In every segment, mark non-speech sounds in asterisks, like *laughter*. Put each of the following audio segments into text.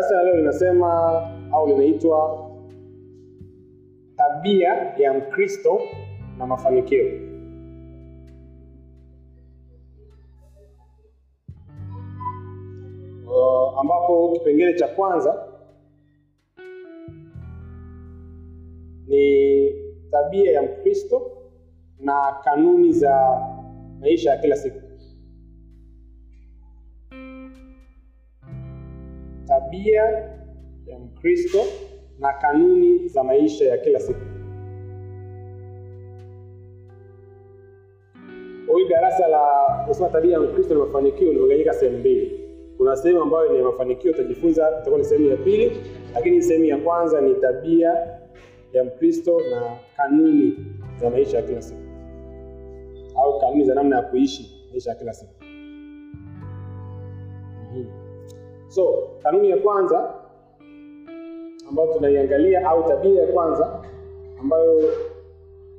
darasa la leo linasema au linaitwa tabia ya Mkristo na mafanikio. Uh, ambapo kipengele cha kwanza ni tabia ya Mkristo na kanuni za maisha ya kila siku. Tabia ya Mkristo na kanuni za maisha ya kila siku. Kwa darasa la kusoma tabia ya Mkristo na mafanikio limegawanyika sehemu mbili. Kuna sehemu ambayo ni mafanikio, utajifunza, itakuwa ni sehemu ya pili, lakini sehemu ya kwanza ni tabia ya Mkristo na kanuni za maisha ya kila siku, au kanuni za namna ya kuishi maisha ya kila siku. So kanuni ya kwanza ambayo tunaiangalia au tabia ya kwanza ambayo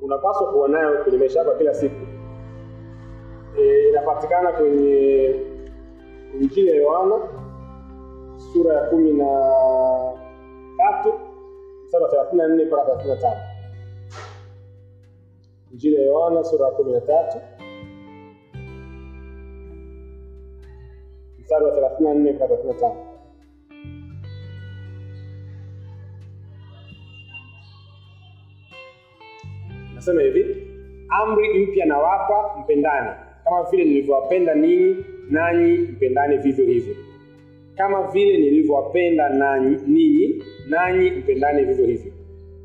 unapaswa kuwa nayo kwenye maisha yako kila siku e, inapatikana kwenye Injili ya Yohana sura ya kumi na tatu mstari wa thelathini na nne mpaka thelathini na tano. Injili ya Yohana sura ya kumi na tatu mstari wa thelathini na nne mpaka thelathini na tano. Nasema hivi, amri mpya nawapa, mpendane kama vile nilivyowapenda ninyi, nanyi mpendane vivyo hivyo. Kama vile nilivyowapenda ninyi, nanyi mpendane vivyo hivyo.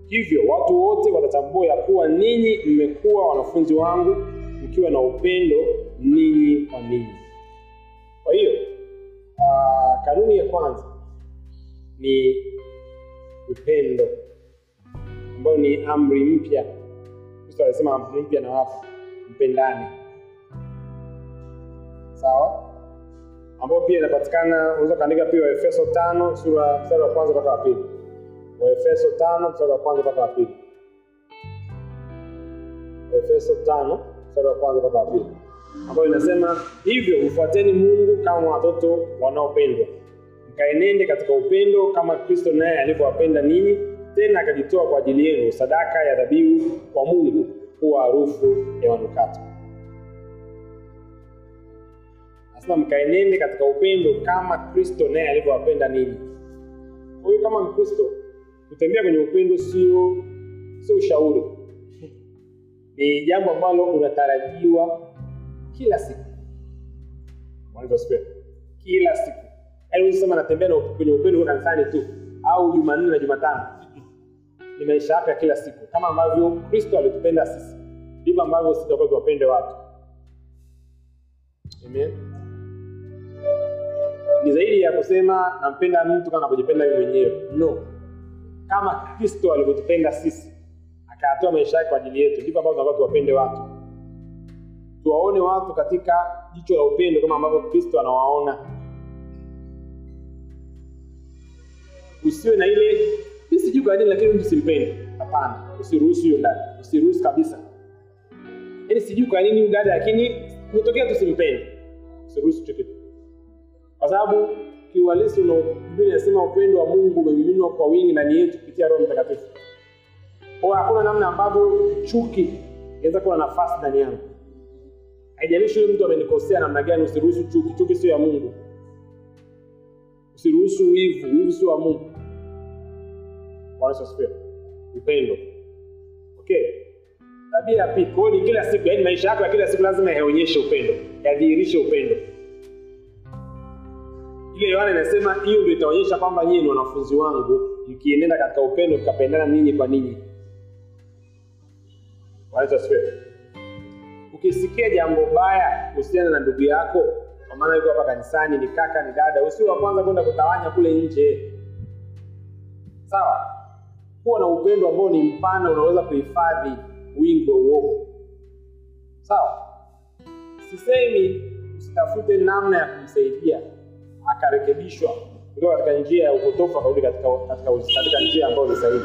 Hivyo watu wote watatambua ya kuwa ninyi mmekuwa wanafunzi wangu, mkiwa na upendo ninyi kwa ninyi. Kwa hiyo kanuni ya kwanza ni upendo, ambayo ni amri mpya. Kristo alisema amri mpya na wafu mpendane. Sawa? Ambayo pia inapatikana unaweza kaandika pia waefeso tano sura mstari wa kwanza mpaka wa pili. Waefeso tano mstari wa kwanza mpaka wa pili. Waefeso tano mstari wa kwanza mpaka wa pili ambayo inasema hivyo mfuateni mungu kama watoto wanaopendwa. Mkaenende katika upendo kama kristo naye alivyowapenda ninyi tena akajitoa kwa ajili yenu sadaka ya dhabihu kwa mungu kuwa harufu ya manukato. Anasema mkaenende katika upendo kama Kristo naye alivyowapenda ninyi. Kwa kama Mkristo, kutembea kwenye upendo sio sio ushauri, *laughs* ni jambo ambalo unatarajiwa kila siku. Kila siku, yaani usema natembea kwenye upendo kanisani tu au Jumanne na Jumatano. Ni maisha yako ya kila siku, kama ambavyo Kristo alitupenda sisi, ndivyo ambavyo sitakuwa tuwapende watu. Amen ni zaidi ya kusema nampenda mtu kama anavyojipenda yeye mwenyewe no kama kristo alivyotupenda sisi akayatoa maisha yake kwa ajili yetu ndivyo ambavyo tunakuwa tuwapende watu tuwaone watu katika jicho la upendo kama ambavyo kristo anawaona usiwe na ile mi sijui kwa nini lakini mtu simpendi. hapana usiruhusu hiyo dada, usiruhusu kabisa yaani sijui kwa nini dada lakini umetokea tu simpendi, usiruhusu hicho kwa sababu kiuhalisi Biblia inasema upendo wa Mungu umemiminwa kwa wingi ndani yetu kupitia Roho Mtakatifu. Kwa hakuna namna ambavyo chuki inaweza kuwa na nafasi ndani yangu. Haijalishi huyu mtu amenikosea namna gani, usiruhusu chuki. Chuki sio ya Mungu. Usiruhusu wivu, wivu sio wa Mungu. Asifiwe. Upendo. Okay. Tabia ya pili, kwa ni kila siku, yaani maisha yako ya kila siku lazima yaonyeshe upendo, yadhihirishe upendo ile Yohana inasema hiyo ndio itaonyesha kwamba nyinyi ni wanafunzi wangu mkienenda katika upendo mkapendana ninyi kwa ninyi. Asifiwe. Ukisikia jambo baya kuhusiana na ndugu yako, kwa maana yuko hapa kanisani, ni kaka, ni dada, usiwe wa kwanza kwenda kutawanya kule nje. Sawa? Kuwa na upendo ambao ni mpana, unaweza kuhifadhi wingi wa. Sawa? Sisemi usitafute namna ya kumsaidia akarekebishwa kutoka katika njia ya upotofu akarudi katika, katika, katika njia ambayo ni sahihi,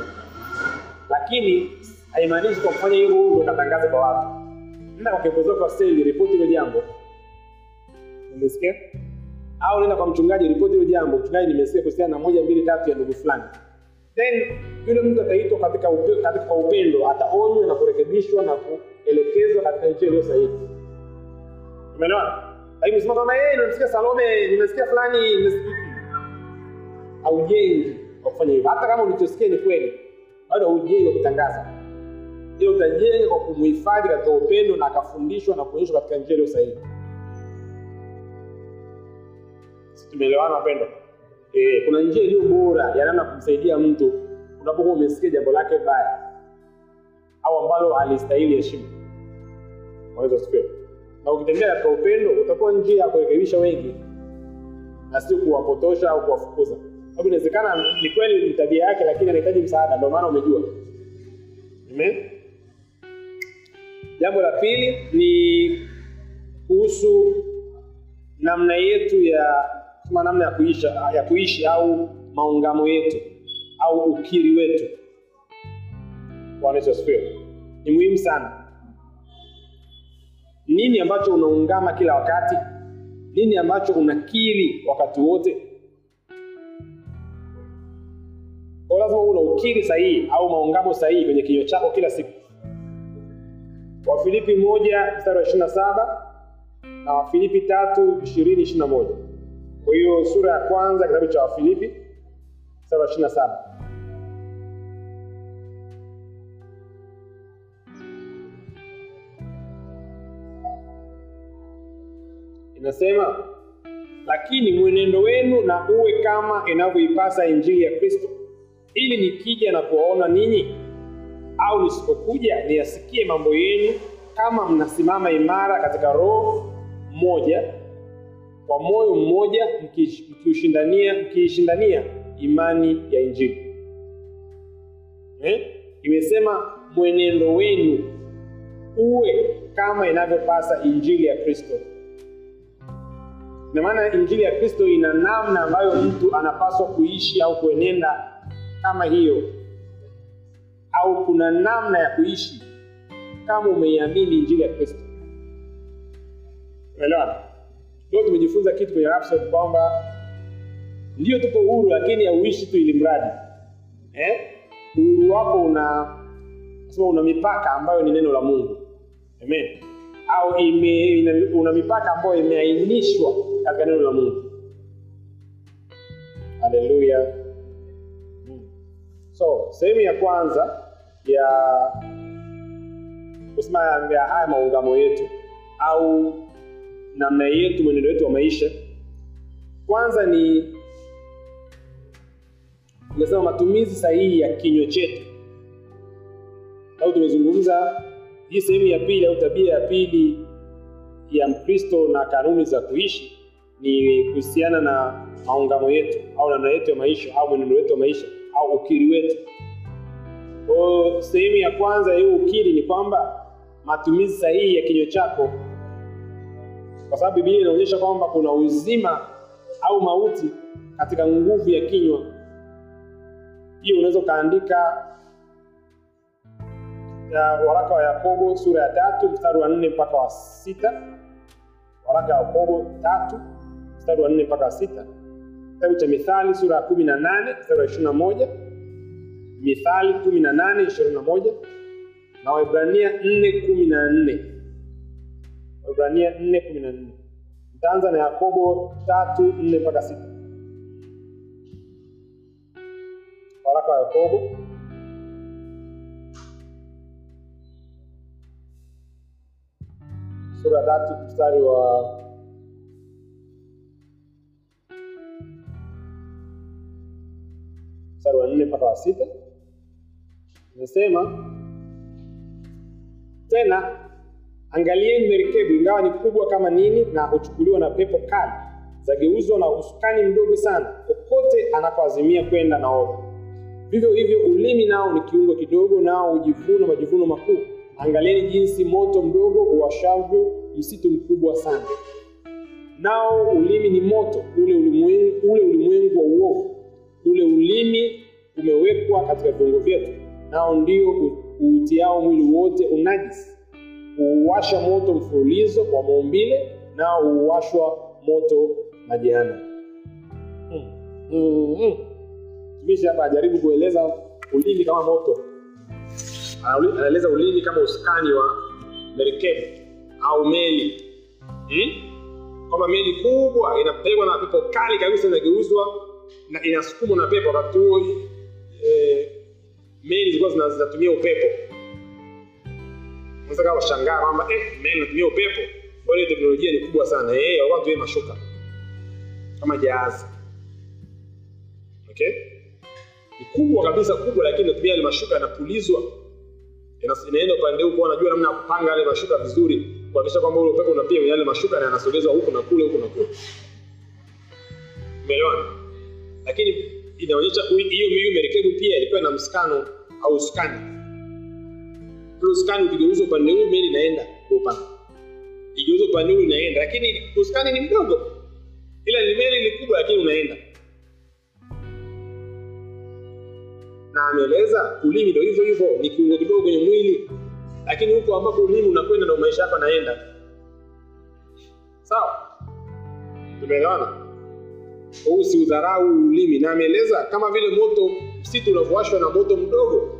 lakini haimaanishi kwa kufanya hivyo ndio katangaze kwa watu. Nenda kwa kiongozi wako wa stendi, ripoti hilo jambo. Umesikia? au nenda kwa mchungaji ripoti hilo jambo. Mchungaji nimesikia kuhusiana na moja mbili tatu ya ndugu fulani. Then yule mtu ataitwa katika, upe, katika upendo ataonywa na kurekebishwa na kuelekezwa katika njia iliyo sahihi. Umeelewana lakini msema kama yeye nimesikia salome nimesikia fulani nimesikia. Haujengi kwa kufanya hivyo. Hata kama ulichosikia ni kweli bado haujengi kwa kutangaza ila utajenga kwa kumuhifadhi katika upendo na akafundishwa na kuonyeshwa katika njia iliyo sahihi. Tumeelewana wapendwa? E, kuna njia iliyo bora ya namna kumsaidia mtu unapokuwa umesikia jambo lake baya au ambalo alistahili heshima. Unaweza sifiwe na ukitembea katika upendo utakuwa njia ya kurekebisha wengi na sio kuwapotosha au kuwafukuza. Sababu inawezekana ni kweli ni tabia yake lakini anahitaji msaada ndio maana umejua. Amen. Jambo la pili ni kuhusu namna yetu ya kama namna ya kuishi, ya kuishi au maungamo yetu au ukiri wetu. Bwana ni muhimu sana. Nini ambacho unaungama kila wakati? Nini ambacho unakiri wakati wote? Lazima una ukiri sahihi au maungamo sahihi kwenye kinywa chako kila siku wafilipi moja mstari wa ishiri na saba na wafilipi tatu ishirini ishiri na moja. Kwa hiyo sura ya kwanza kitabu cha wafilipi mstari wa ishirini na saba. Inasema lakini mwenendo wenu na uwe kama inavyoipasa injili ya kristo ili nikija na kuwaona ninyi au nisipokuja niyasikie mambo yenu kama mnasimama imara katika roho mmoja kwa moyo mmoja mkiishindania mkiishindania imani ya injili. Eh? imesema mwenendo wenu uwe kama inavyopasa injili ya kristo. Ina maana injili ya kristo ina namna ambayo mtu anapaswa kuishi au kuenenda kama hiyo au kuna namna ya kuishi kama umeiamini injili ya kristo. Umeelewana leo tumejifunza kitu kwenye Rhapsody kwamba ndio tuko huru lakini hauishi tu ili mradi. Eh? uhuru wako una sema una mipaka ambayo ni neno la mungu. Amen. Au ime, ina, una mipaka ambayo imeainishwa katika neno la mungu. Haleluya so sehemu ya kwanza ya kusema ya haya maungamo yetu au namna yetu mwenendo wetu wa maisha. Kwanza ni tumesema matumizi sahihi ya kinywa chetu. Au tumezungumza hii sehemu ya pili au tabia ya pili ya mkristo na kanuni za kuishi ni kuhusiana na maungamo yetu au namna yetu ya maisha au mwenendo wetu wa maisha au ukiri wetu kwao sehemu ya kwanza ya hiyo ukiri ni kwamba matumizi sahihi ya kinywa chako. Kwa sababu biblia inaonyesha kwamba kuna uzima au mauti katika nguvu ya kinywa. Hiyo unaweza ukaandika waraka wa yakobo sura ya tatu mstari wa nne mpaka wa sita. Waraka wa yakobo tatu mstari wa nne mpaka wa sita. Kitabu cha mithali sura ya kumi na nane mstari wa ishirini na moja mithali kumi na moja na waibrania nne kumi na yakobo tatu nne mpaka 6. waraka wa yakobo. Sura ya tatu mstari wa mstari wa nne mpaka wa sita imesema tena angalieni merikebu ingawa ni kubwa kama nini na huchukuliwa na pepo kali zageuzwa na usukani mdogo sana. Kokote anakoazimia kwenda na ovu vivyo hivyo ulimi nao ni kiungo kidogo nao hujivuna majivuno makuu. Angalieni jinsi moto mdogo uwashavyo msitu mkubwa sana. Nao ulimi ni moto ule ulimwengu ule ulimwengu wa uovu. Ule ulimi umewekwa katika viungo vyetu nao ndio uutiao mwili wote unajisi huuwasha moto mfululizo wa maumbile nao huuwashwa moto na jehanamu. Mm. Mm. Mm. Mtumishi hapa ajaribu kueleza ulimi kama moto, anaeleza ulimi kama usukani wa merikebu au meli hmm? kwamba meli kubwa inapegwa na pepo kali kabisa, inageuzwa na inasukumwa na pepo. Wakati huo eh, meli zilikuwa zinatumia upepo. Unaweza kama washangaa kwamba eh, meli inatumia upepo, kwa teknolojia ni kubwa sana. Eh, walikuwa wanatumia mashuka kama jahazi. Okay, ni kubwa kabisa, kubwa, lakini inatumia yale mashuka yanapulizwa inaenda upande huko, wanajua namna ya kupanga yale mashuka vizuri, kuhakikisha kwamba ule upepo unapia kwenye yale mashuka na yanasogezwa huku na kule, huku na kule. Umeelewana? Lakini inaonyesha hiyo hiyo merekebu pia ilikuwa na msikano au skani. Ule ukigeuza upande huu, meli inaenda upande, igeuza upande huu inaenda, lakini uskani ni mdogo, ila ni meli ni kubwa, lakini unaenda. Na ameeleza ulimi ndo hivyo hivyo, ni kiungo kidogo kwenye mwili, lakini huko ambapo ulimi unakwenda ndio maisha yako anaenda Sawa, tumeelewana? Huu usiudharau ulimi, na ameeleza kama vile moto msitu unavyowashwa na moto mdogo.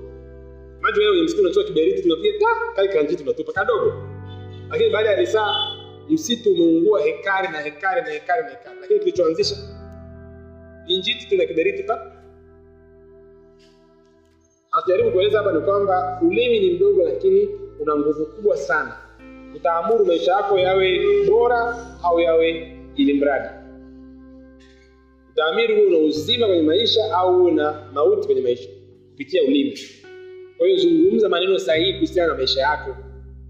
Maji kwenye msitu unachukua kiberiti, tunapiga ta kale kanjiti tunatupa kadogo, lakini baada ya lisaa msitu umeungua hekari na hekari na hekari na hekari, lakini kilichoanzisha injiti tuna kiberiti pa Anajaribu kueleza hapa ni kwamba ulimi ni mdogo, lakini una nguvu kubwa sana. Utaamuru maisha yako yawe bora au yawe ili mradi. Utaamiri huo na uzima kwenye maisha au huwe na mauti kwenye maisha kupitia ulimi. Kwa hiyo zungumza maneno sahihi kuhusiana na maisha yako.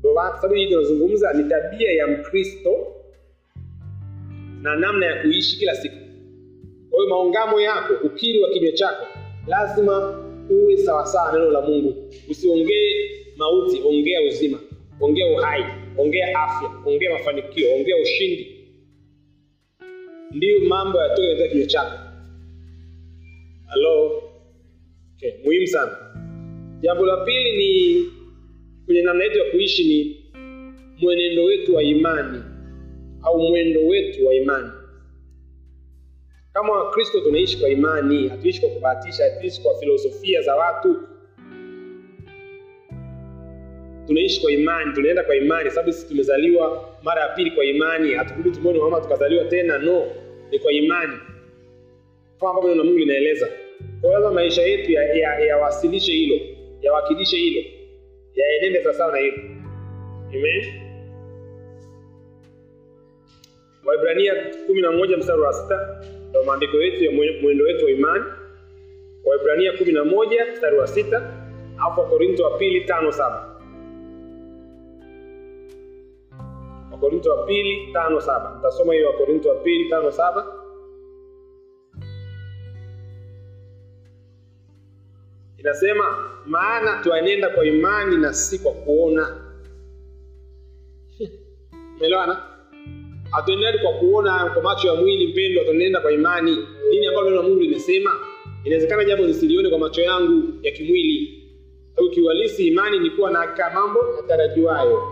Sababu hii tunazungumza ni tabia ya Mkristo na namna ya kuishi kila siku. Kwa hiyo maungamo yako, ukiri wa kinywa chako lazima uwe sawasawa neno la Mungu. Usiongee mauti, ongea uzima, ongea uhai, ongea afya, ongea mafanikio, ongea ushindi. Ndiyo mambo yatoke katika kinywa chako. Halo, okay, muhimu sana. Jambo la pili ni kwenye namna yetu ya kuishi ni mwenendo wetu wa imani au mwendo wetu wa imani kama wakristo tunaishi kwa imani hatuishi kwa kubahatisha hatuishi kwa filosofia za watu tunaishi kwa imani tunaenda kwa imani sababu sisi tumezaliwa mara ya pili kwa imani hatukurudi tumboni mwa tukazaliwa tena no ni kwa imani. Kama ambavyo neno mungu linaeleza kwa maisha yetu yawasilishe ya, ya hilo yawakilishe hilo yaenende sawasawa na hilo. Amen. Waibrania kumi na moja mstari wa sita ndio maandiko yetu ya mwendo wetu wa imani. Waibrania kumi na moja mstari wa sita alafu Wakorintho wa pili tano saba Wakorinto wa pili tano saba Nitasoma hiyo Wakorinto wa pili tano saba inasema, maana twanenda kwa imani na si kwa kuona. *laughs* melewana hatuendendi kwa kuona kwa macho ya mwili mpendwa, tunaenda kwa imani. Nini ambalo neno Mungu limesema? Inawezekana jambo nisilione kwa macho yangu ya kimwili, au kiuhalisi, imani ni kuwa na mambo yatarajiwayo,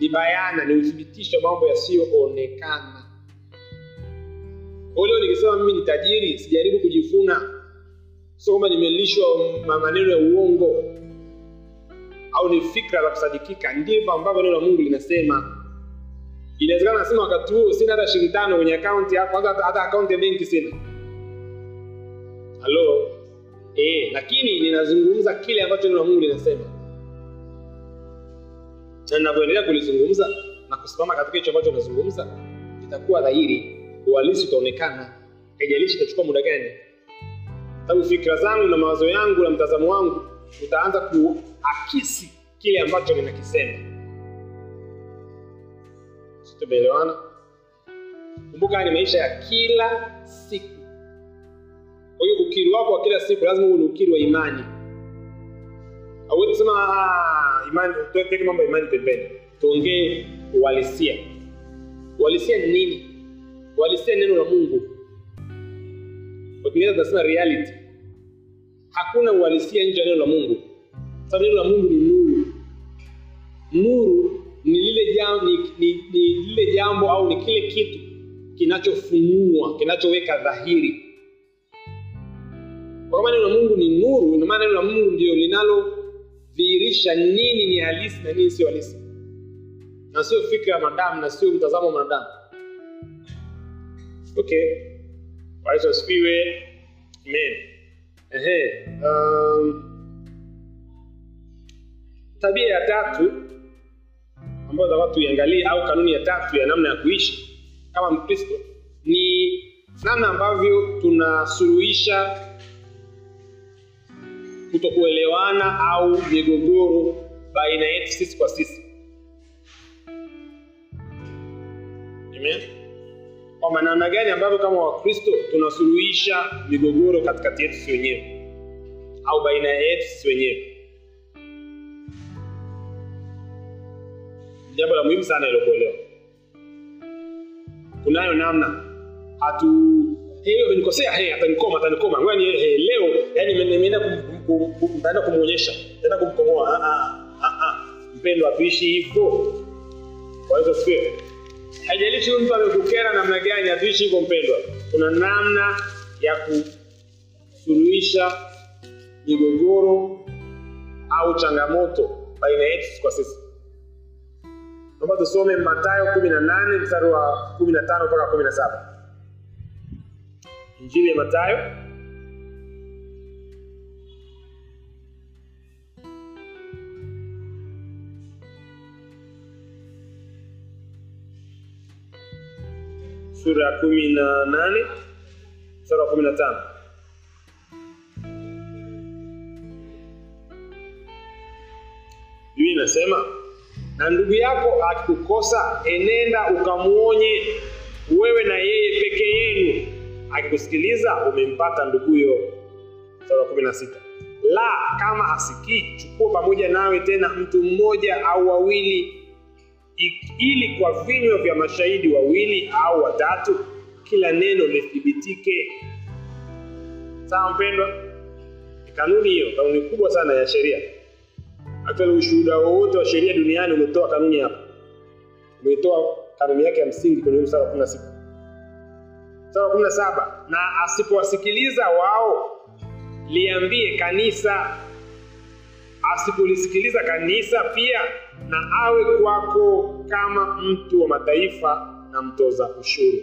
ni bayana, ni uthibitisho mambo yasiyoonekana. Kwa hiyo nikisema mimi ni tajiri, sijaribu kujifuna, sio kwamba nimelishwa maneno ya uongo au ni fikra za kusadikika. Ndivyo ambavyo neno la Mungu linasema. Inawezekana nasema wakati huo sina hata shilingi tano kwenye akaunti hata, hata akaunti ya benki sina. Halo eh, lakini ninazungumza kile ambacho neno la mungu linasema na ninavyoendelea kulizungumza na kusimama katika hicho ambacho nazungumza itakuwa dhahiri uhalisi utaonekana. Haijalishi itachukua muda gani. Sababu fikra zangu na mawazo yangu na mtazamo wangu utaanza kuakisi kile ambacho ninakisema. Tumeelewana kumbuka ni maisha ya kila siku. Kwa hiyo ukiri wako wa kila siku lazima uwe ni ukiri wa imani hauwezi kusema "Ah, imani pembeni. Tuongee uhalisia. Uhalisia ni nini? Uhalisia neno la mungu. Kwa kiingereza hakuna uhalisia nje ya neno la mungu. Sababu la mungu ni nuru. Nuru ni lile jambo au ni kile kitu kinachofunua kinachoweka dhahiri. Kwa kama neno la mungu ni nuru ina maana neno la mungu ndio linalodhihirisha nini ni halisi na nini sio halisi. Na sio fikra ya mwanadamu na sio mtazamo wa mwanadamu. Okay. Bwana asifiwe. Ehe. Um, tabia ya tatu ambayo tunataka tuiangalie au kanuni ya tatu ya namna ya kuishi kama mkristo ni namna ambavyo tunasuluhisha kutokuelewana au migogoro baina yetu sisi kwa sisi. Amen. Kwa namna gani ambavyo kama wakristo tunasuluhisha migogoro katikati yetu si wenyewe? Au baina yetu sisi wenyewe? Jambo la muhimu sana ilokuelewa kunayo namna. Hatu hey, nikosea hey, atanikoma atanikoma hey, leo yani nimeenda kum- kumwonyesha nitaenda kumkomoa ah ah ah mpendo hatuishi hivyo kwa hiyo sio haijalishi huyu mtu amekukera namna gani hatuishi hivyo mpendwa kuna namna ya kusuluhisha migogoro au changamoto baina yetu kwa sisi. Naomba tusome matayo 18 mstari wa 15 mpaka 17 injili ya matayo sura ya kumi na nane sura ya kumi na tano. Biblia inasema na ndugu yako akikukosa enenda ukamwonye. Wewe na yeye peke yenu. Akikusikiliza umempata nduguyo Sura kumi na sita. La kama asikii, chukua pamoja nawe tena mtu mmoja au wawili ili kwa vinywa vya mashahidi wawili au watatu kila neno lithibitike. Sawa mpendwa kanuni hiyo kanuni kubwa sana ya sheria. Actually ushuhuda wowote wa sheria duniani umetoa kanuni hapa. Umetoa kanuni yake ya msingi kwenye mstari wa kumi na sita. Mstari wa kumi na saba na asipowasikiliza wao liambie kanisa. Asipolisikiliza kanisa pia na awe kwako kama mtu wa mataifa na mtoza ushuru.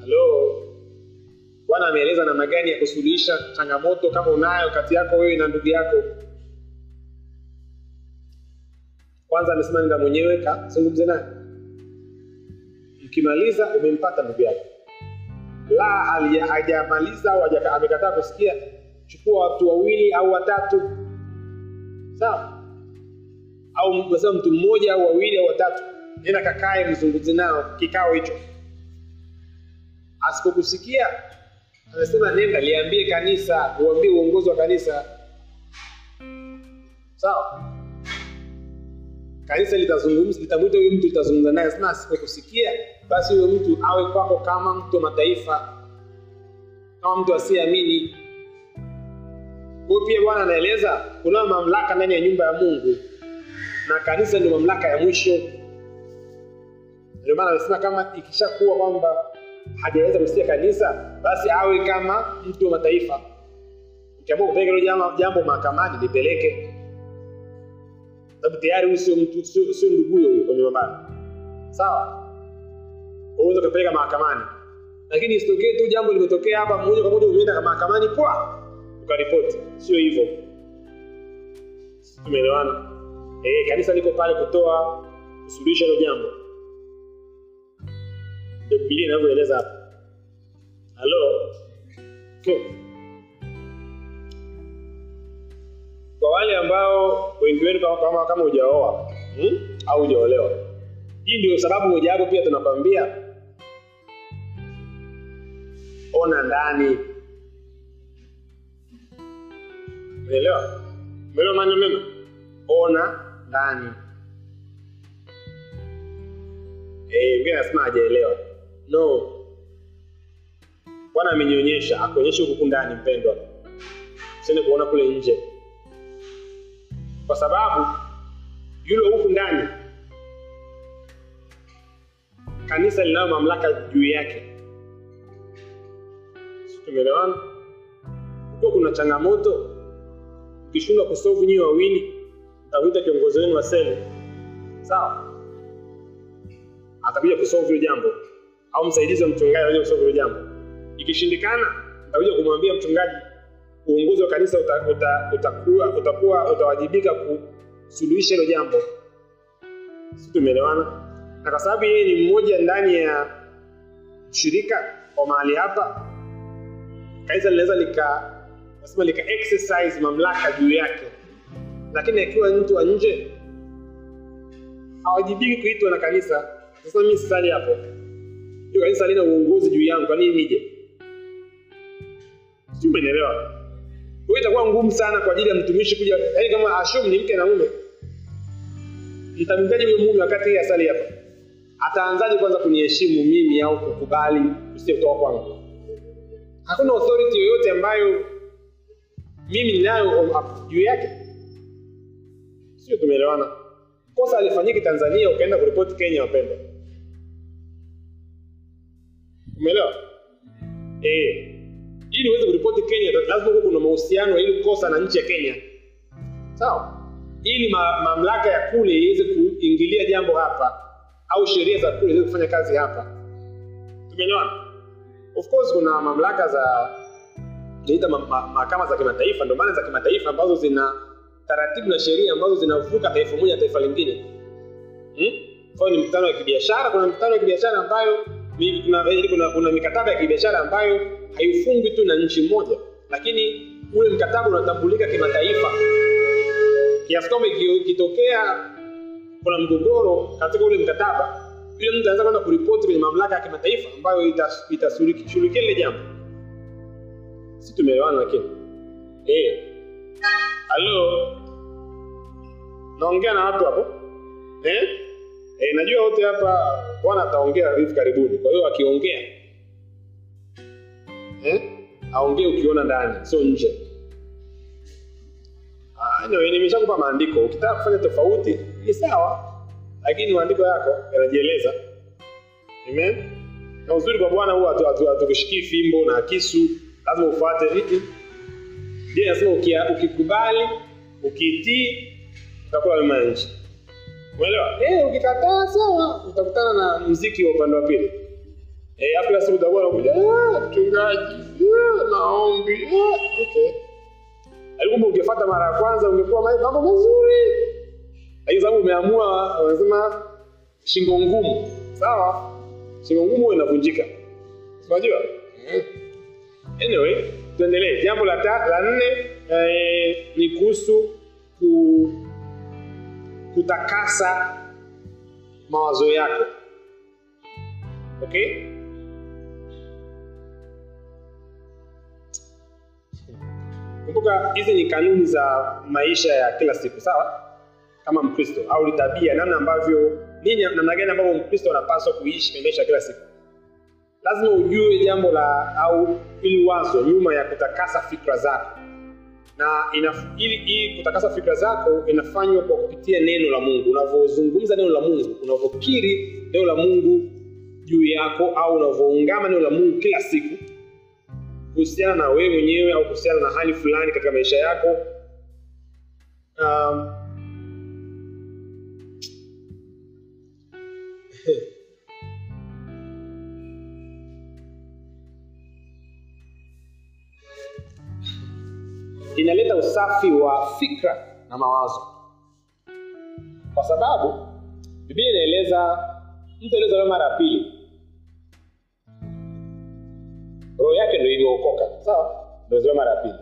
Halo? Bwana ameeleza namna gani ya kusuluhisha changamoto kama unayo kati yako wewe na ndugu yako? Kwanza amesema nenda mwenyewe kazungumze naye. Ukimaliza umempata ndugu yako. La hajamaliza au amekataa kusikia chukua watu wawili au watatu. Sawa au nasema mtu mmoja au wawili au watatu nenda kakae mzungumze nao kikao hicho. Asipokusikia anasema nenda liambie kanisa uambie uongozi wa kanisa. Sawa? Kanisa litazungumza litamwita huyo mtu litazungumza naye. Sema asipokusikia basi huyo mtu awe kwako kama mtu wa mataifa kama mtu asiyeamini. Huyu pia bwana anaeleza kunao mamlaka ndani ya nyumba ya mungu na kanisa ndio mamlaka ya mwisho. Ndio maana amesema kama ikishakuwa kwamba hajaweza kusikia kanisa basi awe kama mtu wa mataifa. Ukiamua kupeleka hilo jambo, mahakamani lipeleke. Sababu tayari huyu sio mtu sio nduguyo huyo kwenye mabaya sawa? Unaweza kupeleka mahakamani. Lakini isitokee tu jambo limetokea hapa moja kwa moja umeenda mahakamani kwa ukaripoti. Sio hivyo. Tumeelewana eh kanisa liko pale kutoa kusuluhisha hilo jambo. Ndio Biblia inavyoeleza hapo. halo? Kwa wale ambao wengi wenu kama, kama hujaoa hmm? au hujaolewa hii ndio sababu mojawapo pia tunakwambia ona ndani. Unaelewa umeelewa maana mema? Ona ndani. Eh mimi nasema hajaelewa no. Bwana amenionyesha akuonyeshe huku ndani mpendwa. Usiende kuona kule nje. Kwa sababu yule huku ndani kanisa linayo mamlaka juu yake. Tumeelewana? Ukiwa kuna changamoto ukishindwa kusovu nyiwe wawili utakuita kiongozi wenu wa seli sawa. Atakuja kusolve hilo jambo au msaidizi wa mchungaji atakuja kusolve hilo jambo. Ikishindikana utakuja kumwambia mchungaji uongozi wa kanisa uta, uta, utakuwa utakuwa utawajibika kusuluhisha hilo jambo. Si tumeelewana? Na kwa sababu yeye ni mmoja ndani ya shirika wa mahali hapa kanisa linaweza lika nasema lika exercise mamlaka juu yake lakini akiwa mtu wa nje hawajibiki kuitwa na kanisa. Sasa mimi sisali hapo. Hiyo kanisa lina uongozi juu yangu kwa nini nije? Sijui umenielewa? Kwa hiyo itakuwa ngumu sana kwa ajili ya mtumishi kuja yaani kama ashum ni mke na mume. Mtamtaji huyo mume wakati yeye asali hapa? Ataanzaje kwanza kuniheshimu mimi au kukubali usiotoka kwangu? Hakuna authority yoyote ambayo mimi ninayo juu yake sio tumeelewana. Kosa alifanyiki tanzania ukaenda kuripoti kenya wapendwa. Umeelewa? Eh. Ili uweze kuripoti kenya lazima kuwa kuna mahusiano ili kosa na nchi ya kenya. Sawa? Ili ma, mamlaka ya kule iweze kuingilia jambo hapa au sheria za kule ziweze kufanya kazi hapa. Tumeelewana? Of course kuna mamlaka za tunaita mahakama ma, za kimataifa ndio maana za kimataifa ambazo zina taratibu na sheria ambazo zinavuka taifa moja taifa lingine. Hmm? ni mkutano wa kibiashara kuna mkutano wa kibiashara ambayo kuna, kuna, kuna mikataba ya kibiashara ambayo haifungwi tu na nchi moja lakini ule mkataba unatambulika kimataifa. Kiasi kwamba ikitokea kuna mgogoro katika ule mkataba yule mtu anaweza kwenda kuripoti kwenye mamlaka ya kimataifa ambayo itashughulikia lile jambo. Si tumeelewana lakini? Eh halo naongea na watu hapo. Eh? Eh, najua wote hapa bwana ataongea hivi karibuni. Kwa hiyo akiongea eh? aongee ukiona ndani sio nje. Anyway, nimeshakupa maandiko. Ukitaka kufanya tofauti ni sawa. Lakini maandiko yako yanajieleza. Amen? Na uzuri kwa bwana huwa hatukushikii fimbo na kisu. Lazima ufuate ndio nasema ukikubali ukitii utakula mema ya nchi. Umeelewa? Eh ukikataa sawa utakutana na mziki wa upande wa pili. Eh hapo siku utakuwa unakuja mchungaji maombi okay. Alikumbe ungefuata mara ya kwanza ungekuwa mambo mazuri. Lakini sababu umeamua wanasema shingo ngumu. Sawa shingo ngumu inavunjika. Unajua? Anyway tuendelee. Jambo la, la nne eh, ni kuhusu ku, kutakasa mawazo yako. Okay? Kumbuka hizi ni kanuni za maisha ya kila siku sawa? Kama mkristo. Au tabia namna ambavyo nini namna gani ambavyo mkristo anapaswa kuishi maisha kila siku lazima ujue jambo la au ili wazo nyuma ya kutakasa fikra zako. Na ili kutakasa fikra zako inafanywa kwa kupitia neno la mungu. Unavyozungumza neno la mungu unavyokiri neno la mungu juu yako au unavyoungama neno la mungu kila siku kuhusiana na wewe mwenyewe au kuhusiana na hali fulani katika maisha yako um, inaleta usafi wa fikra na mawazo. Kwa sababu biblia inaeleza mtu aliozaliwa mara ya pili roho yake ndo iliyookoka sawa? Ndo mara ya pili.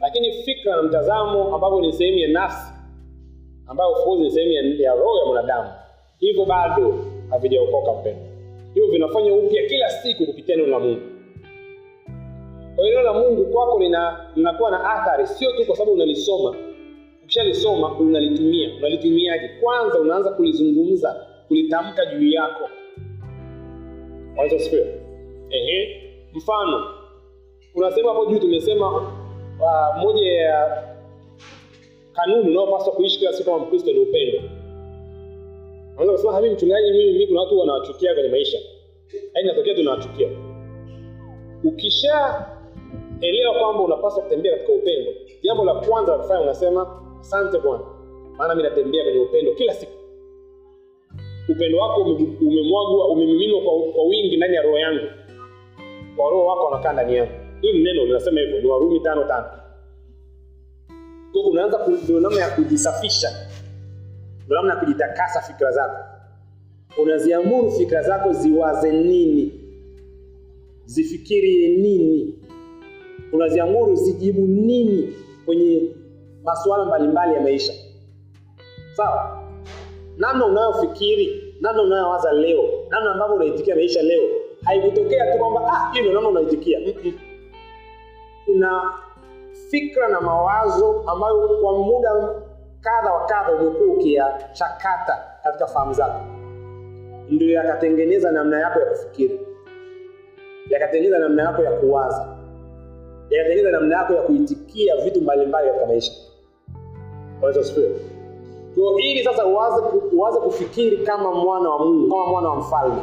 Lakini fikra na mtazamo ambavyo ni sehemu ya nafsi ambayo of ni sehemu ya, ya roho ya mwanadamu hivyo bado havijaokoka mpendo hivyo vinafanywa upya kila siku kupitia neno la mungu kwa hiyo neno la mungu kwako lina, linakuwa na athari. Sio tu kwa sababu unalisoma. Ukishalisoma unalitumia. Unalitumiaje? Kwanza unaanza kulizungumza kulitamka juu yako. Ehe. Mfano. Unasema hapo juu tumesema uh, moja ya kanuni unaopaswa kuishi kila siku kama mkristo ni upendo. Unaweza mchungaji mimi, kuna watu wanawachukia kwenye maisha. Yaani natokea tunawachukia ukishaelewa kwamba unapaswa kutembea katika upendo. Jambo la kwanza la kufanya unasema asante bwana. Maana mi natembea kwenye upendo kila siku. Upendo wako ume- umemwagwa umemiminwa kwa, kwa wingi ndani ya roho yangu. Kwa roho wako wanakaa ndani yangu. Hili neno linasema hivyo ni warumi tano tano. Kwa unaanza ndio namna ya kujisafisha. Ndio namna ya kujitakasa fikra zako. Unaziamuru fikra zako ziwaze nini? Zifikirie nini unaziamuru zijibu nini kwenye masuala mbalimbali ya maisha? Sawa. Namna unayofikiri namna unayowaza leo namna ambavyo unaitikia maisha leo haikutokea tu kwamba ah, namna unaitikia. Kuna fikra na mawazo ambayo kwa muda kadha wa kadha umekuwa ukiyachakata katika fahamu zako. Ndio yakatengeneza namna yako ya kufikiri yakatengeneza namna yako ya kuwaza yakatengeneza namna yako ya kuitikia vitu mbalimbali katika maisha Kwa ili sasa uanze uanze kufikiri kama mwana wa Mungu, kama mwana wa mfalme,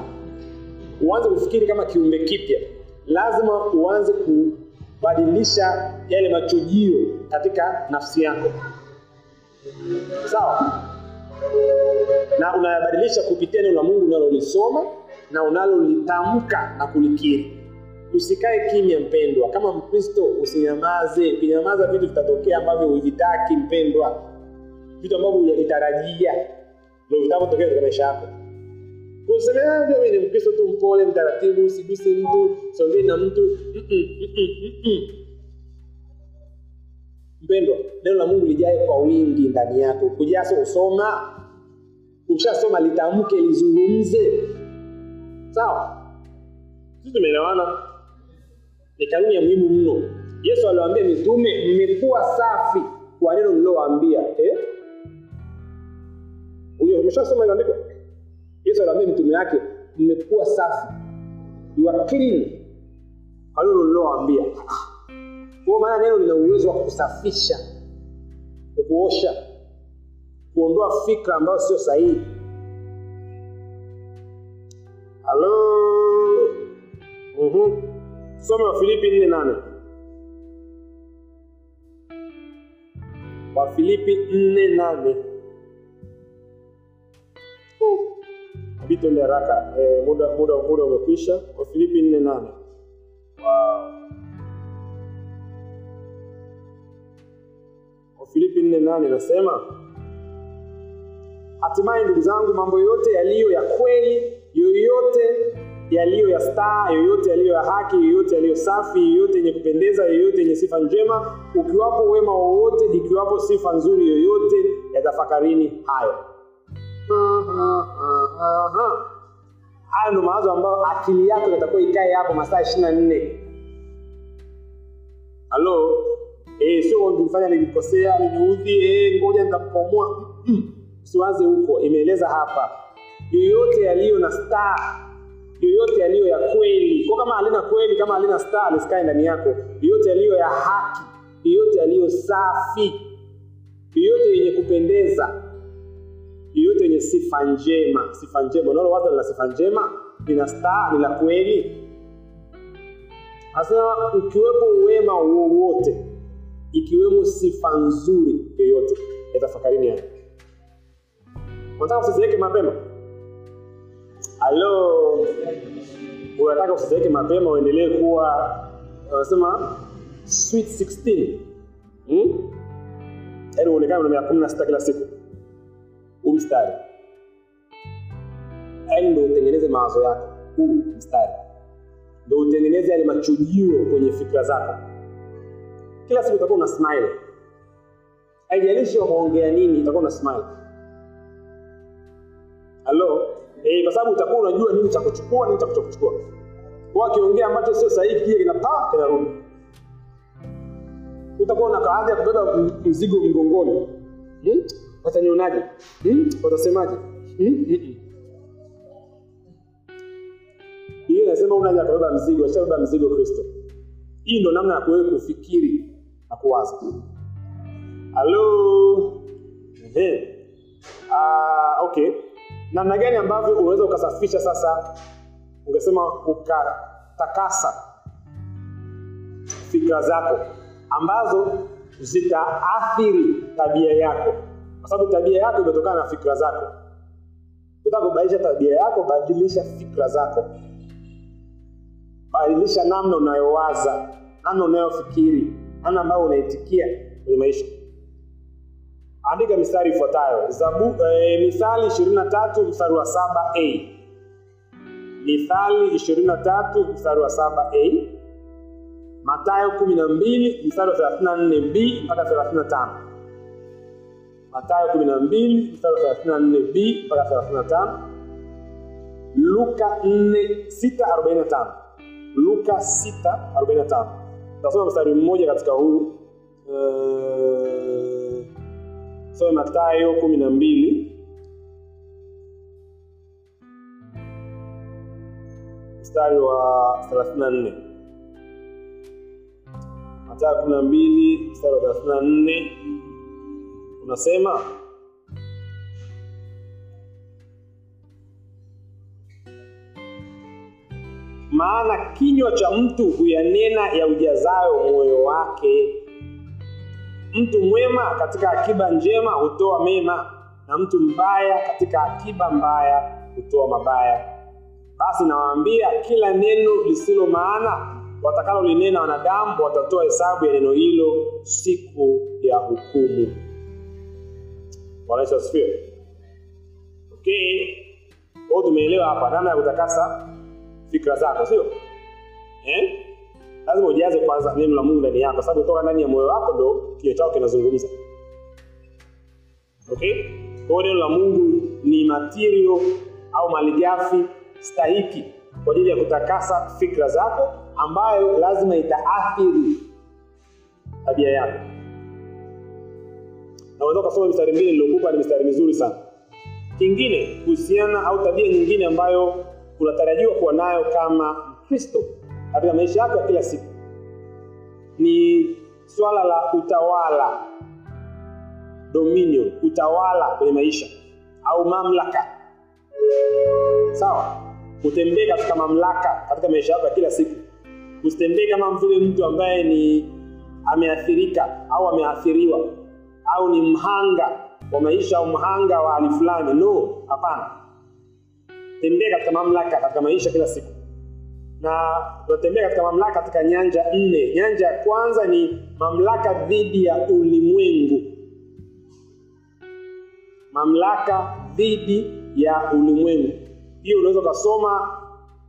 uanze kufikiri kama kiumbe kipya, lazima uanze kubadilisha yale machujio katika nafsi yako, sawa? Na unayabadilisha kupitia neno la Mungu unalolisoma na unalolitamka na kulikiri. Usikae kimya mpendwa, kama Mkristo usinyamaze. Ukinyamaza vitu vitatokea ambavyo huvitaki mpendwa. Vitu ambavyo hujavitarajia. Ndio vitavyotokea katika maisha yako. Kuseme "Ah, ndio ni mkristo tu mpole mtaratibu usigusi mtu songei na mtu? Mpendwa neno la mungu lijae kwa wingi ndani yako. Kujaso usoma ukishasoma litamke lizungumze. Sawa? Sisi tumeelewana ni kanuni ya muhimu mno yesu aliwaambia mitume mmekuwa safi kwa neno nilowaambia. eh? Huyo umeshasoma ile andiko? Yesu aliwaambia mitume yake mmekuwa safi. You are clean. Kwa neno nilowaambia. Kwa maana neno lina uwezo wa kusafisha, kuosha, kuondoa fikra ambayo sio sahihi. Halo. Mhm. Soma Wafilipi 4:8. Wafilipi 4:8. Hebu tuende haraka eh, muda muda muda umekwisha. Wafilipi 4:8. Wow. Wafilipi 4:8 nasema hatimaye ndugu zangu, mambo yote yaliyo ya kweli, yoyote yaliyo ya staa, yoyote yaliyo ya haki, yoyote yaliyo safi, yoyote yenye kupendeza, yoyote yenye sifa njema, ukiwapo wema wowote, ikiwapo sifa nzuri yoyote, yatafakarini hayo. Hayo ndo mawazo ambayo akili yako itakuwa ikae hapo masaa ishirini nne. Halo, eh, sio nilifanya nilikosea, niliudhi, eh, ngoja nitakukomoa. Usiwaze huko, imeeleza hapa yoyote yaliyo na star, yoyote yaliyo ya kweli. Kwa kama halina kweli, kama halina star, lisikae ndani yako. Yoyote yaliyo ya haki, yoyote yaliyo safi, yoyote yenye kupendeza, yoyote yenye sifa njema. Sifa njema, unalo wazo lina sifa njema, lina star, ni la kweli. Hasa ukiwepo uwema wowote, ikiwemo sifa nzuri yoyote, yatafakarini hayo. Unataka usizeeke mapema? Halo, unataka usizeeke mapema uendelee kuwa wanasema sweet 16 hmm? Yaani uonekane una miaka kumi na sita kila siku. Huu mstari, yaani ndo utengeneze mawazo yako. Huu mstari. Ndo utengeneze yale machujio kwenye fikra zako. Kila siku utakuwa una smile, haijalishi wameongea nini, utakuwa una smile. Halo, eh, kwa sababu utakuwa unajua nini cha kuchukua, nini cha kuchukua. Kwa akiongea ambacho sio sahihi, kile kinapaa kinarudi. Utakuwa una kaadhi ya kubeba mzigo mgongoni. Hmm? Watanionaje? Hmm? Watasemaje? Hmm? Mm-mm. hiyo nasema una kubeba mzigo, ashabeba mzigo Kristo. Hii ndo namna ya kuwewe kufikiri na kuwaza. Halo, ehe, ah, okay. Namna gani ambavyo unaweza ukasafisha sasa ungesema ukatakasa fikra zako ambazo zitaathiri tabia yako? Kwa sababu tabia yako imetokana na fikra zako. Utaka kubadilisha tabia yako badilisha fikra zako. Badilisha namna unayowaza namna unayofikiri namna ambayo unaitikia kwenye maisha andika mistari ifuatayo. Zabu, e, mithali 23 mstari wa 7a mithali 23 mstari wa 7a matayo 12 mstari wa 34b mpaka 35 matayo 12 mstari wa 34b mpaka 35 luka 645 luka 645 tasoma mstari mmoja katika huu uh, some matayo 12 mstari wa 34 matayo 12 mstari wa 34 unasema maana kinywa cha mtu huyanena ya ujazayo moyo wake mtu mwema katika akiba njema hutoa mema na mtu mbaya katika akiba mbaya hutoa mabaya. Basi nawaambia kila neno lisilo maana watakalolinena wanadamu watatoa hesabu ya neno hilo siku ya hukumu. Bwana yesu asifiwe. Okay. Tumeelewa hapa namna ya kutakasa fikra zako sio? Eh? Lazima ujaze kwanza neno la mungu ndani yako sababu kutoka ndani ya moyo wako ndo kinywa chako kinazungumza. Okay? Kwa neno la mungu ni material au malighafi stahiki kwa ajili ya kutakasa fikra zako ambayo lazima itaathiri tabia yako. Na unaweza ukasoma mistari mbili niliokupa ni mistari mizuri sana. Kingine kuhusiana au tabia nyingine ambayo unatarajiwa kuwa nayo kama mkristo katika maisha yako ya kila siku. Ni swala la utawala. Dominion utawala kwenye maisha au mamlaka. Sawa? Utembee katika mamlaka katika maisha yako ya kila siku. Usitembee kama vile mtu ambaye ni ameathirika au ameathiriwa au ni mhanga wa maisha au mhanga wa hali fulani. No hapana. Tembea katika mamlaka katika maisha kila siku na tunatembea katika mamlaka katika nyanja nne. Nyanja ya kwanza ni mamlaka dhidi ya ulimwengu. Mamlaka dhidi ya ulimwengu. Hiyo unaweza ukasoma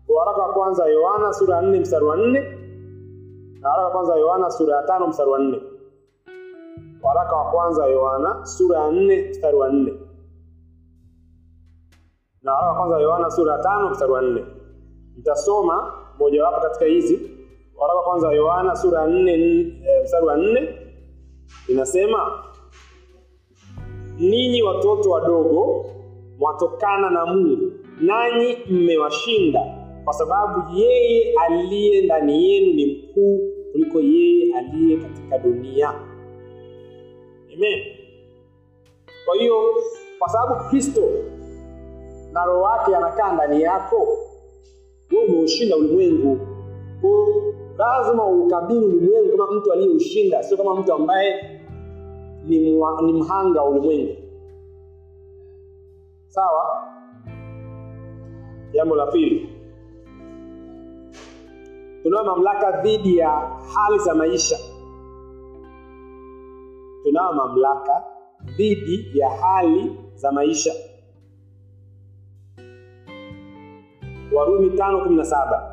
waraka wa kwanza yohana sura ya nne mstari wa nne na waraka wa kwanza yohana sura ya tano mstari wa nne. Waraka wa kwanza yohana sura ya nne mstari wa nne. Na waraka wa kwanza yohana sura ya tano mstari wa nne. Nitasoma mojawapo katika hizi. Waraka wa kwanza yohana sura ya nne e, mstari wa nne inasema ninyi watoto wadogo mwatokana na mungu nanyi mmewashinda kwa sababu yeye aliye ndani yenu ni mkuu kuliko yeye aliye katika dunia. Amen. Kwa hiyo kwa sababu kristo na roho wake anakaa ndani yako we umeushinda ulimwengu. Lazima ukabili ulimwengu kama mtu aliyeushinda sio kama mtu ambaye ni, mwa, ni mhanga wa ulimwengu. Sawa? Jambo la pili. Tunayo mamlaka dhidi ya hali za maisha. Tunayo mamlaka dhidi ya hali za maisha warumi tano kumi na saba.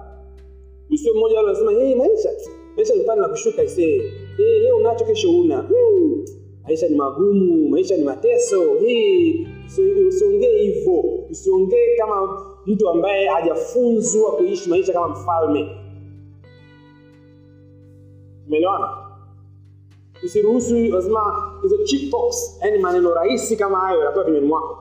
Usio mmoja wale anasema, hey, maisha. Maisha ni pana na kushuka isee hey, leo unacho kesho una hmm. maisha ni magumu maisha ni mateso. Hey, usiongee hivyo. Usiongee kama mtu ambaye hajafunzwa kuishi maisha kama mfalme. Umeelewana? Usiruhusu lazima hizo cheap talks yani maneno rahisi kama hayo yanatoka kinywani mwako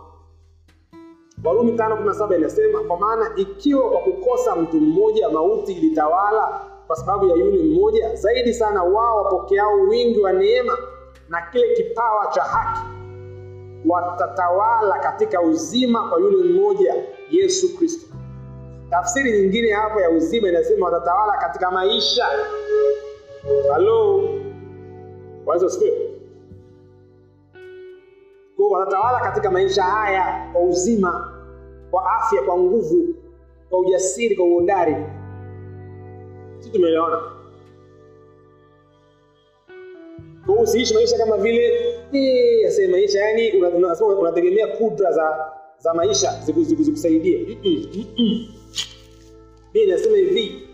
warumi tano kumi na saba inasema kwa maana ikiwa kwa kukosa mtu mmoja mauti ilitawala kwa sababu ya yule mmoja zaidi sana wao wapokeao wingi wa neema na kile kipawa cha haki watatawala katika uzima kwa yule mmoja yesu kristo. Tafsiri nyingine hapo ya uzima inasema watatawala katika maisha. Halo? Asifiwe. Kwa hiyo watatawala katika maisha haya kwa uzima, kwa afya, kwa nguvu, kwa ujasiri, kwa uhodari. Si tumeelewana? Usiishi maisha kama vile eh, maisha yani unategemea kudra za za maisha ziku- ziku- zikusaidie. Mimi nasema hivi,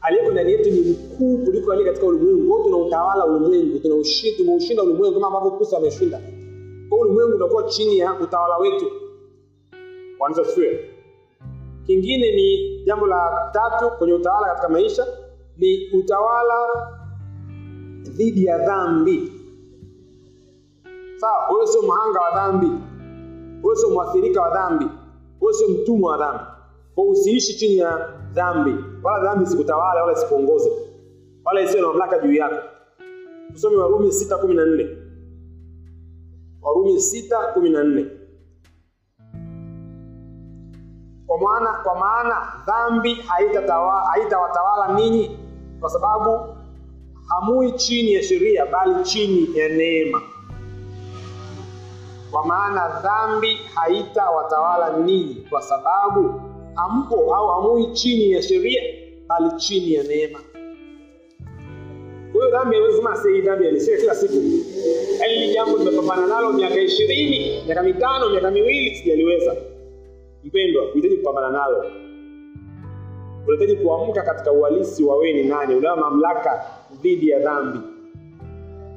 aliyeko ndani yetu ni mkuu kuliko aliye katika ulimwengu. Hiyo tunautawala ulimwengu, tunaushinda, ulimwengu kama ambavyo Kristo ameshinda. Ulimwengu unakuwa chini ya utawala wetu. kwanza Yesu. Kingine ni jambo la tatu kwenye utawala katika maisha ni utawala dhidi ya dhambi. Sawa, wewe sio mhanga wa dhambi, wewe sio mwathirika wa dhambi, wewe sio mtumwa wa dhambi. Kwa usiishi chini ya dhambi, wala dhambi isikutawale wala isikuongoze, wala isiwe na mamlaka juu yako. Tusome Warumi 6:14. Warumi 6:14. Kwa maana kwa maana dhambi haitawatawala ninyi kwa sababu hamui chini ya sheria bali chini ya neema. Kwa maana dhambi haitawatawala ninyi kwa sababu hampo au hamui chini ya sheria bali chini ya neema. Hiyo dhambi sasa dhambi alishia kila siku. Yaani hili jambo nimepambana nalo miaka ishirini, miaka mitano, miaka miwili sijaliweza. Mpendwa, unahitaji kupambana nalo. Unahitaji kuamka katika uhalisi wa wewe ni nani, unayo mamlaka dhidi ya dhambi.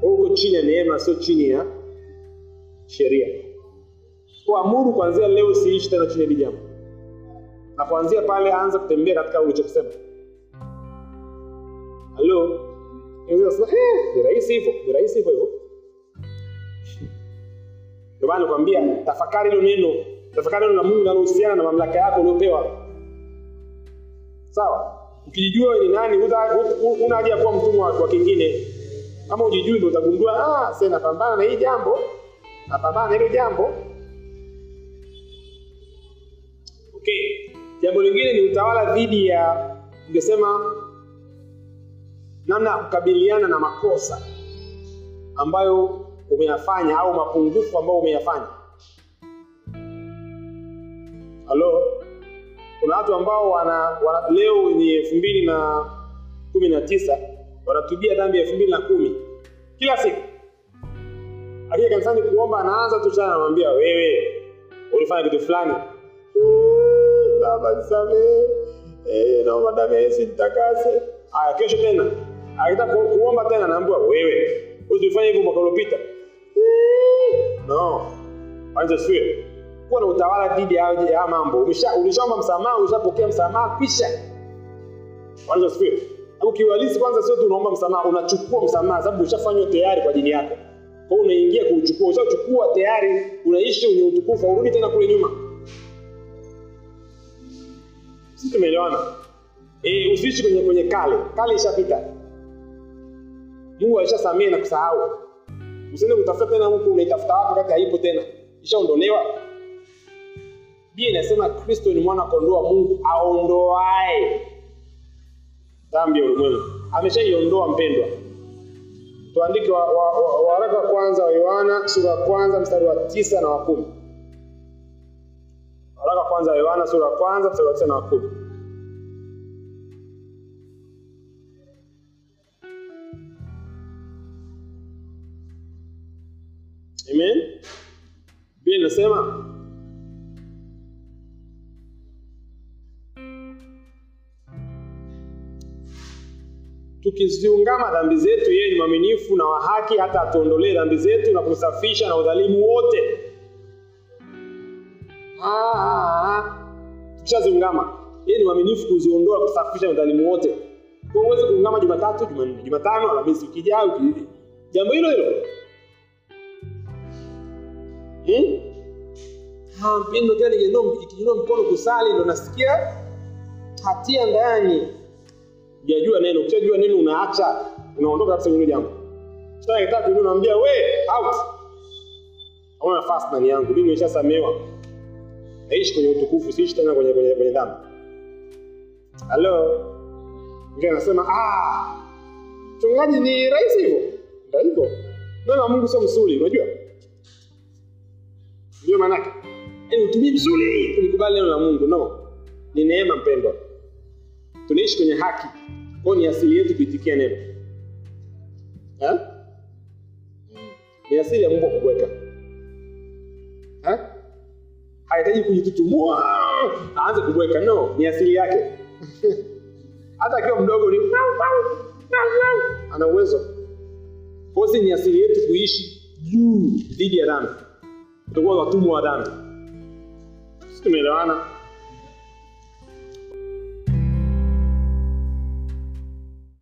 Uko chini ya neema, sio chini ya sheria. Kuamuru kuanzia leo siishi tena chini ya jambo, na kuanzia pale anza kutembea katika ulichokisema. Halo, Unaweza kusema, "Eh, ni rahisi hivyo, ni rahisi hivyo hivyo. Ndio maana nakwambia tafakari hilo neno, tafakari neno la Mungu linalohusiana na mamlaka yako uliopewa. Sawa? Ukijijua ni nani, una haja ya kuwa mtumwa wa kingine. Kama ujijui ndio utagundua, ah, sasa napambana na hii jambo, napambana na hilo jambo. Okay. Jambo lingine ni utawala dhidi ya ningesema namna ya kukabiliana na makosa ambayo umeyafanya au mapungufu ambayo umeyafanya. Halo, kuna watu ambao wana, wana leo ni elfu mbili na kumi na tisa wanatubia dhambi elfu mbili na kumi kila siku. Akija kanisani kuomba, anaanza tu sana, anamwambia wewe ulifanya kitu fulani, "Mm, Baba nisamehe, eh, naomba damu ya Yesu nitakase. Haya, kesho tena akitaka kuomba tena, naambiwa wewe ulifanya hivyo mwaka uliopita. "Mm, No, anza sio kuwa na utawala dhidi ya ya haya mambo. Ulishaomba msamaha, ulishapokea msamaha, pisha anza sio Sababu kiuhalisi kwanza sio tu unaomba msamaha, unachukua msamaha sababu ushafanywa tayari kwa ajili yako. Kwa hiyo unaingia kuuchukua, ushachukua tayari, unaishi kwenye utukufu, urudi tena kule nyuma. Sisi tumeelewana? Eh, usiishi kwenye kwenye kale. Kale ishapita. Mungu alishasamehe na kusahau. Usiende kutafuta tena huko, unaitafuta wapi wakati haipo tena. Ishaondolewa. Biblia inasema Kristo ni mwana kondoo wa Mungu aondoae dhambi ya ulimwengu. Ameshaiondoa mpendwa. Tuandike waraka wa, wa, wa wa kwanza wa Yohana sura ya kwanza mstari wa tisa na wa kumi. Waraka wa kwanza wa Yohana sura ya kwanza mstari wa tisa na wa kumi. Biblia inasema tukiziungama dhambi zetu, yeye ni mwaminifu na wa haki hata atuondolee dhambi zetu na kusafisha na udhalimu wote. Ah. Tukishaziungama, yeye ni mwaminifu kuziondoa, kusafisha na udhalimu wote. Kwa hiyo huwezi kuungama Jumatatu, Jumatano, Alhamisi, wiki ijayo, jambo hilo hilo hmm? Mpendo tena nikiinua nikiinua mkono kusali ndo nasikia hatia ndani jajua neno. Ukishajua neno unaacha, unaondoka kabisa kwenye jambo. Sasa kitatu ndio naambia we out. Hauna nafasi ndani yangu. Mimi nimeshasamehewa. Naishi kwenye utukufu, siishi tena kwenye kwenye kwenye dhambi. halo mwingine anasema ah mchungaji ni rahisi hivyo ndio hivyo neno la mungu sio msuli unajua ndio maanake. Yaani utumie vizuri ulikubali neno la mungu. No. Ni neema mpendwa. Tunaishi kwenye haki. Kwao ni asili yetu kuitikia neno. Eh? ni asili ya mungu kubweka eh? hahitaji kujitutumua. Aanze kubweka no. Ni asili yake. *laughs* Hata akiwa mdogo ni ana uwezo. Kosi ni asili yetu kuishi juu dhidi ya dhambi tutakuwa watumwa wa dhambi Sisi tumeelewana